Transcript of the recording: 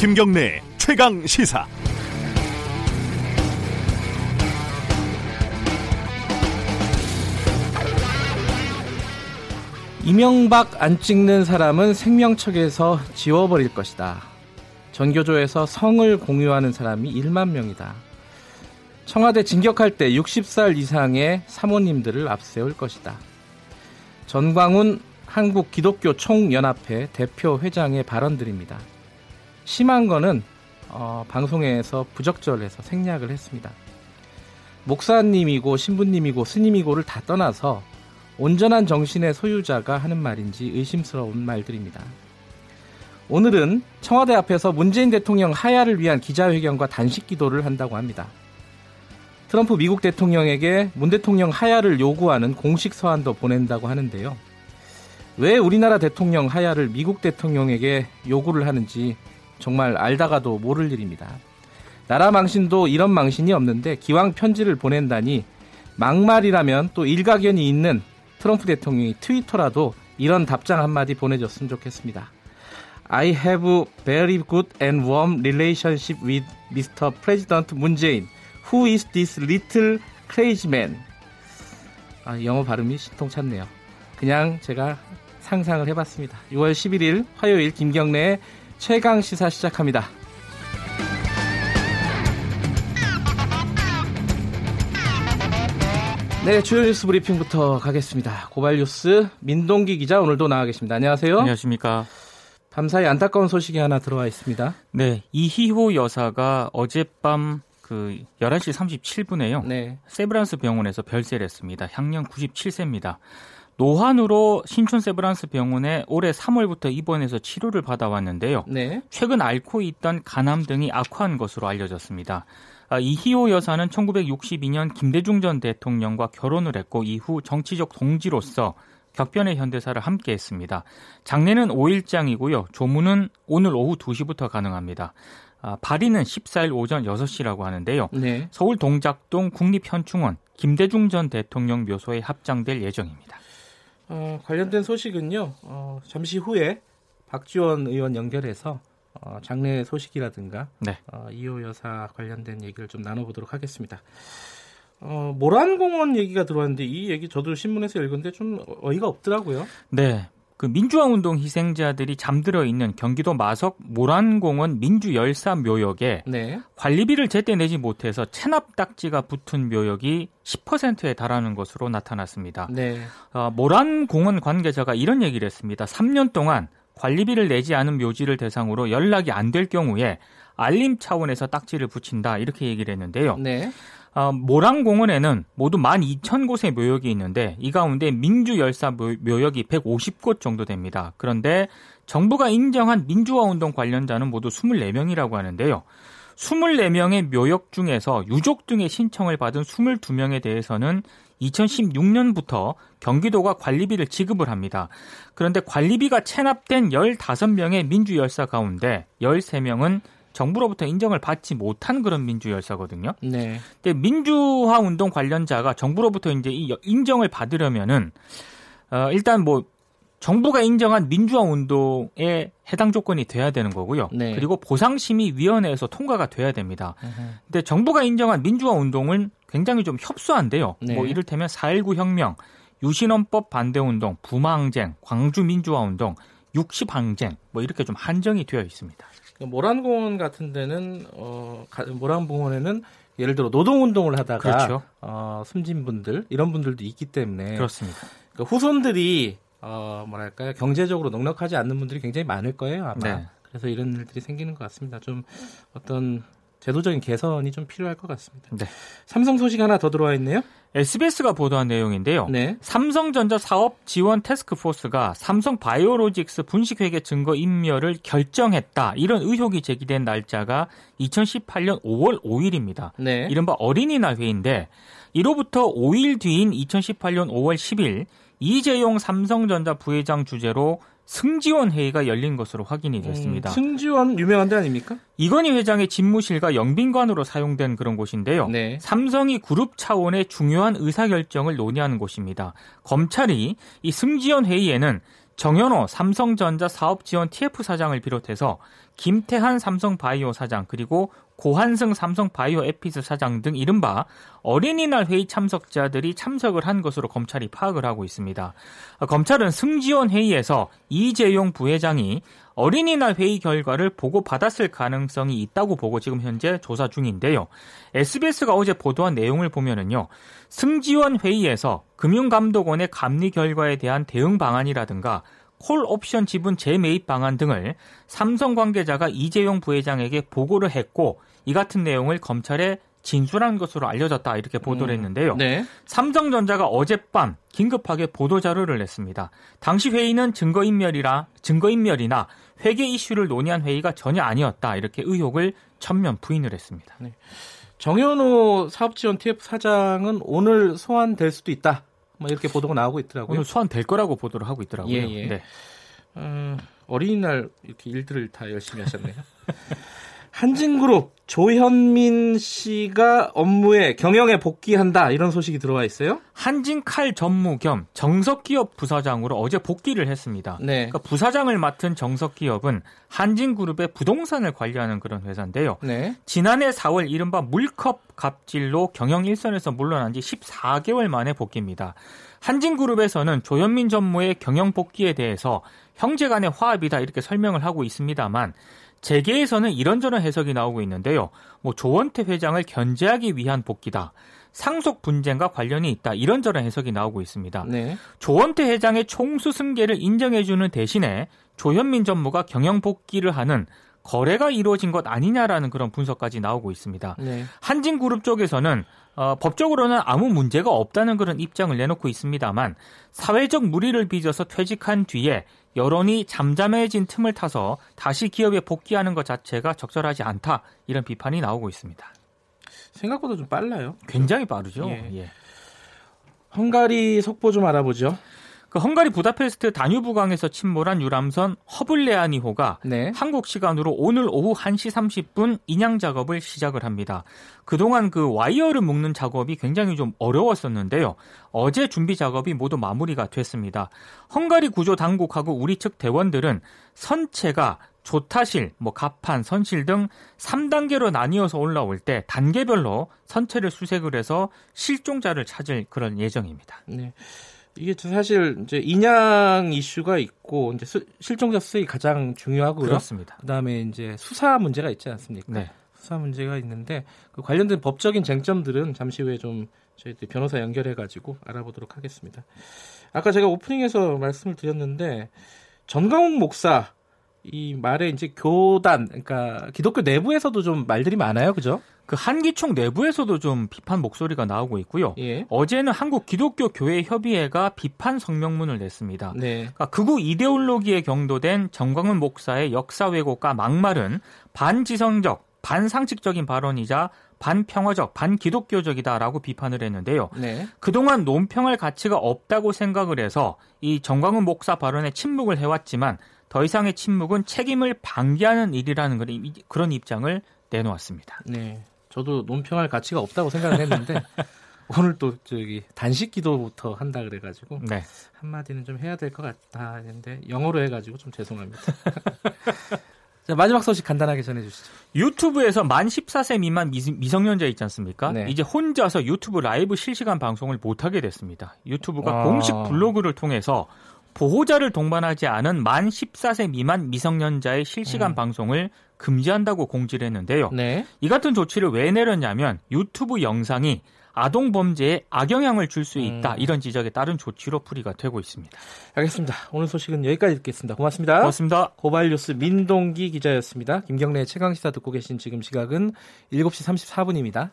김경래 최강 시사. 이명박 안 찍는 사람은 생명책에서 지워버릴 것이다. 전교조에서 성을 공유하는 사람이 1만 명이다. 청와대 진격할 때 60살 이상의 사모님들을 앞세울 것이다. 전광훈 한국 기독교 총연합회 대표 회장의 발언들입니다. 심한 거는 어, 방송에서 부적절해서 생략을 했습니다. 목사님이고 신부님이고 스님이고를 다 떠나서 온전한 정신의 소유자가 하는 말인지 의심스러운 말들입니다. 오늘은 청와대 앞에서 문재인 대통령 하야를 위한 기자회견과 단식 기도를 한다고 합니다. 트럼프 미국 대통령에게 문 대통령 하야를 요구하는 공식 서한도 보낸다고 하는데요. 왜 우리나라 대통령 하야를 미국 대통령에게 요구를 하는지 정말 알다가도 모를 일입니다. 나라 망신도 이런 망신이 없는데 기왕 편지를 보낸다니 막말이라면 또 일가견이 있는 트럼프 대통령이 트위터라도 이런 답장 한마디 보내줬으면 좋겠습니다. I have very good and warm relationship with Mr. President Jae-in. Who is this little crazy man? 아, 영어 발음이 신통찮네요. 그냥 제가 상상을 해봤습니다. 6월 11일 화요일 김경래의 최강 시사 시작합니다. 네, 주요 뉴스 브리핑부터 가겠습니다. 고발 뉴스 민동기 기자 오늘도 나와 계십니다. 안녕하세요. 안녕하십니까. 밤사이 안타까운 소식이 하나 들어와 있습니다. 네, 이희호 여사가 어젯밤 그 11시 37분에요. 네. 세브란스 병원에서 별세를 했습니다. 향년 97세입니다. 노환으로 신촌 세브란스 병원에 올해 3월부터 입원해서 치료를 받아왔는데요. 네. 최근 앓고 있던 간암 등이 악화한 것으로 알려졌습니다. 아, 이희호 여사는 1962년 김대중 전 대통령과 결혼을 했고 이후 정치적 동지로서 격변의 현대사를 함께 했습니다. 장례는 5일장이고요. 조문은 오늘 오후 2시부터 가능합니다. 아, 발의는 14일 오전 6시라고 하는데요. 네. 서울 동작동 국립현충원 김대중 전 대통령 묘소에 합장될 예정입니다. 어, 관련된 소식은요. 어, 잠시 후에 박지원 의원 연결해서 어, 장례 소식이라든가 네. 어, 이호 여사 관련된 얘기를 좀 나눠보도록 하겠습니다. 어, 모란공원 얘기가 들어왔는데 이 얘기 저도 신문에서 읽었는데 좀 어이가 없더라고요. 네. 그 민주화 운동 희생자들이 잠들어 있는 경기도 마석 모란공원 민주열사 묘역에 네. 관리비를 제때 내지 못해서 체납 딱지가 붙은 묘역이 10%에 달하는 것으로 나타났습니다. 네. 어, 모란공원 관계자가 이런 얘기를 했습니다. 3년 동안 관리비를 내지 않은 묘지를 대상으로 연락이 안 될 경우에 알림 차원에서 딱지를 붙인다 이렇게 얘기를 했는데요. 네. 어, 모랑공원에는 모두 12,000곳의 묘역이 있는데 이 가운데 민주열사 묘역이 150곳 정도 됩니다. 그런데 정부가 인정한 민주화운동 관련자는 모두 24명이라고 하는데요. 24명의 묘역 중에서 유족 등의 신청을 받은 22명에 대해서는 2016년부터 경기도가 관리비를 지급을 합니다. 그런데 관리비가 체납된 15명의 민주열사 가운데 13명은 정부로부터 인정을 받지 못한 그런 민주 열사거든요. 네. 근데 민주화 운동 관련자가 정부로부터 이제 이 인정을 받으려면은 어 일단 뭐 정부가 인정한 민주화 운동에 해당 조건이 돼야 되는 거고요. 네. 그리고 보상심의위원회에서 통과가 돼야 됩니다. 으흠. 근데 정부가 인정한 민주화 운동은 굉장히 좀 협소한데요. 네. 뭐 이를테면 4.19 혁명, 유신헌법 반대운동, 부마항쟁, 광주민주화운동, 육시항쟁 뭐 이렇게 좀 한정이 되어 있습니다. 모란공원 같은 데는 어 모란공원에는 예를 들어 노동운동을 하다가 그렇죠. 어, 숨진 분들 이런 분들도 있기 때문에 그렇습니다. 그러니까 후손들이 어, 뭐랄까요 경제적으로 넉넉하지 않는 분들이 굉장히 많을 거예요 아마. 네. 그래서 이런 일들이 생기는 것 같습니다. 좀 어떤 제도적인 개선이 좀 필요할 것 같습니다. 네. 삼성 소식 하나 더 들어와 있네요. SBS가 보도한 내용인데요. 네. 삼성전자 사업 지원 테스크포스가 삼성 바이오로직스 분식회계 증거 인멸을 결정했다. 이런 의혹이 제기된 날짜가 2018년 5월 5일입니다. 네. 이른바 어린이날 회의인데 이로부터 5일 뒤인 2018년 5월 10일 이재용 삼성전자 부회장 주재로 승지원 회의가 열린 것으로 확인이 됐습니다. 음, 승지원 유명한 데 아닙니까? 이건희 회장의 집무실과 영빈관으로 사용된 그런 곳인데요. 네. 삼성이 그룹 차원의 중요한 의사결정을 논의하는 곳입니다. 검찰이 이 승지원 회의에는 정현호 삼성전자 사업지원 TF 사장을 비롯해서 김태한 삼성바이오 사장 그리고 고한승 삼성바이오 에피스 사장 등 이른바 어린이날 회의 참석자들이 참석을 한 것으로 검찰이 파악을 하고 있습니다. 검찰은 승지원 회의에서 이재용 부회장이 어린이날 회의 결과를 보고받았을 가능성이 있다고 보고 지금 현재 조사 중인데요. SBS가 어제 보도한 내용을 보면은요. 승지원 회의에서 금융감독원의 감리 결과에 대한 대응 방안이라든가 콜 옵션 지분 재매입 방안 등을 삼성 관계자가 이재용 부회장에게 보고를 했고 이 같은 내용을 검찰에 진술한 것으로 알려졌다 이렇게 보도를 음, 했는데요. 네. 삼성전자가 어젯밤 긴급하게 보도 자료를 냈습니다. 당시 회의는 증거인멸이라 증거인멸이나 회계 이슈를 논의한 회의가 전혀 아니었다 이렇게 의혹을 전면 부인을 했습니다. 네. 정현호 사업지원 TF 사장은 오늘 소환될 수도 있다. 뭐 이렇게 보도가 나오고 있더라고요. 오늘 소환될 거라고 보도를 하고 있더라고요. 예, 예. 네. 어, 어린이날 이렇게 일들을 다 열심히 하셨네요. 한진그룹 조현민 씨가 업무에 경영에 복귀한다 이런 소식이 들어와 있어요. 한진칼 전무 겸 정석기업 부사장으로 어제 복귀를 했습니다. 네. 그러니까 부사장을 맡은 정석기업은 한진그룹의 부동산을 관리하는 그런 회사인데요. 네. 지난해 4월 이른바 물컵 갑질로 경영 일선에서 물러난 지 14개월 만에 복귀입니다. 한진그룹에서는 조현민 전무의 경영 복귀에 대해서 형제 간의 화합이다 이렇게 설명을 하고 있습니다만 재계에서는 이런저런 해석이 나오고 있는데요. 뭐 조원태 회장을 견제하기 위한 복귀다. 상속 분쟁과 관련이 있다. 이런저런 해석이 나오고 있습니다. 네. 조원태 회장의 총수 승계를 인정해주는 대신에 조현민 전무가 경영 복귀를 하는 거래가 이루어진 것 아니냐라는 그런 분석까지 나오고 있습니다. 네. 한진그룹 쪽에서는 어, 법적으로는 아무 문제가 없다는 그런 입장을 내놓고 있습니다만 사회적 무리를 빚어서 퇴직한 뒤에 여론이 잠잠해진 틈을 타서 다시 기업에 복귀하는 것 자체가 적절하지 않다 이런 비판이 나오고 있습니다. 생각보다 좀 빨라요. 굉장히 빠르죠. 예. 예. 헝가리 속보 좀 알아보죠. 그 헝가리 부다페스트 다뉴브강에서 침몰한 유람선 허블레아니호가 네. 한국 시간으로 오늘 오후 1시 30분 인양 작업을 시작을 합니다. 그동안 그 와이어를 묶는 작업이 굉장히 좀 어려웠었는데요. 어제 준비 작업이 모두 마무리가 됐습니다. 헝가리 구조 당국하고 우리 측 대원들은 선체가 조타실, 뭐 가판, 선실 등 3단계로 나뉘어서 올라올 때 단계별로 선체를 수색을 해서 실종자를 찾을 그런 예정입니다. 네. 이게 사실 이제 인양 이슈가 있고 이제 수, 실종자 수색이 가장 중요하고요. 그렇습니다. 그다음에 이제 수사 문제가 있지 않습니까? 네. 수사 문제가 있는데 그 관련된 법적인 쟁점들은 잠시 후에 좀 저희들 변호사 연결해 가지고 알아보도록 하겠습니다. 아까 제가 오프닝에서 말씀을 드렸는데 전광훈 목사 이 말에 이제 교단 그러니까 기독교 내부에서도 좀 말들이 많아요. 그죠? 그 한기총 내부에서도 좀 비판 목소리가 나오고 있고요. 예. 어제는 한국 기독교 교회 협의회가 비판 성명문을 냈습니다. 네. 그러니까 극우 이데올로기에 경도된 정광훈 목사의 역사 왜곡과 막말은 반지성적, 반상식적인 발언이자 반평화적, 반기독교적이다라고 비판을 했는데요. 네. 그동안 논평할 가치가 없다고 생각을 해서 이 정광훈 목사 발언에 침묵을 해왔지만 더 이상의 침묵은 책임을 방기하는 일이라는 그런 입장을 내놓았습니다. 네. 저도 논평할 가치가 없다고 생각을 했는데 오늘 또 저기 단식 기도부터 한다 그래가지고 네. 한마디는 좀 해야 될 것 같다 했는데 영어로 해가지고 좀 죄송합니다. 자, 마지막 소식 간단하게 전해주시죠. 유튜브에서 만 14세 미만 미 성년자 있지 않습니까? 네. 이제 혼자서 유튜브 라이브 실시간 방송을 못하게 됐습니다. 유튜브가 아... 공식 블로그를 통해서 보호자를 동반하지 않은 만 14세 미만 미성년자의 실시간 음. 방송을 금지한다고 공지를 했는데요. 네. 이 같은 조치를 왜 내렸냐면 유튜브 영상이 아동 범죄에 악영향을 줄 수 있다. 음. 이런 지적에 따른 조치로 풀이가 되고 있습니다. 알겠습니다. 오늘 소식은 여기까지 듣겠습니다. 고맙습니다. 고맙습니다. 고발 뉴스 민동기 기자였습니다. 김경래 최강 시사 듣고 계신 지금 시각은 7시 34분입니다.